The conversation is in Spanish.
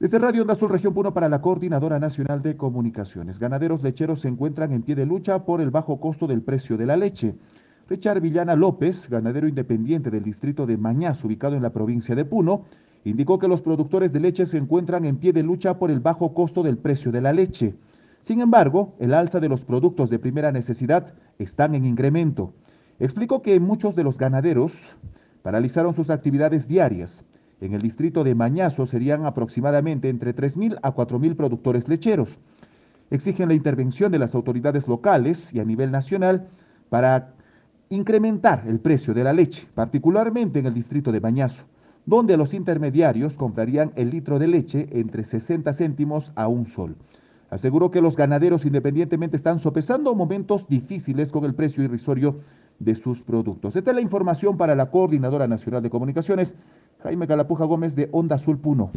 Desde Radio Onda Azul Región Puno para la Coordinadora Nacional de Comunicaciones. Ganaderos lecheros se encuentran en pie de lucha por el bajo costo del precio de la leche. Richard Villana López, ganadero independiente del distrito de Mañaz, ubicado en la provincia de Puno, indicó que los productores de leche se encuentran en pie de lucha por el bajo costo del precio de la leche. Sin embargo, el alza de los productos de primera necesidad están en incremento. Explicó que muchos de los ganaderos paralizaron sus actividades diarias en el distrito de Mañazo serían aproximadamente entre 3.000 a 4.000 productores lecheros. Exigen la intervención de las autoridades locales y a nivel nacional para incrementar el precio de la leche, particularmente en el distrito de Mañazo, donde los intermediarios comprarían el litro de leche entre 60 céntimos a un sol. Aseguró que los ganaderos independientemente están sopesando momentos difíciles con el precio irrisorio de sus productos. Esta es la información para la Coordinadora Nacional de Comunicaciones, Jaime Calapuja Gómez de Onda Azul Puno.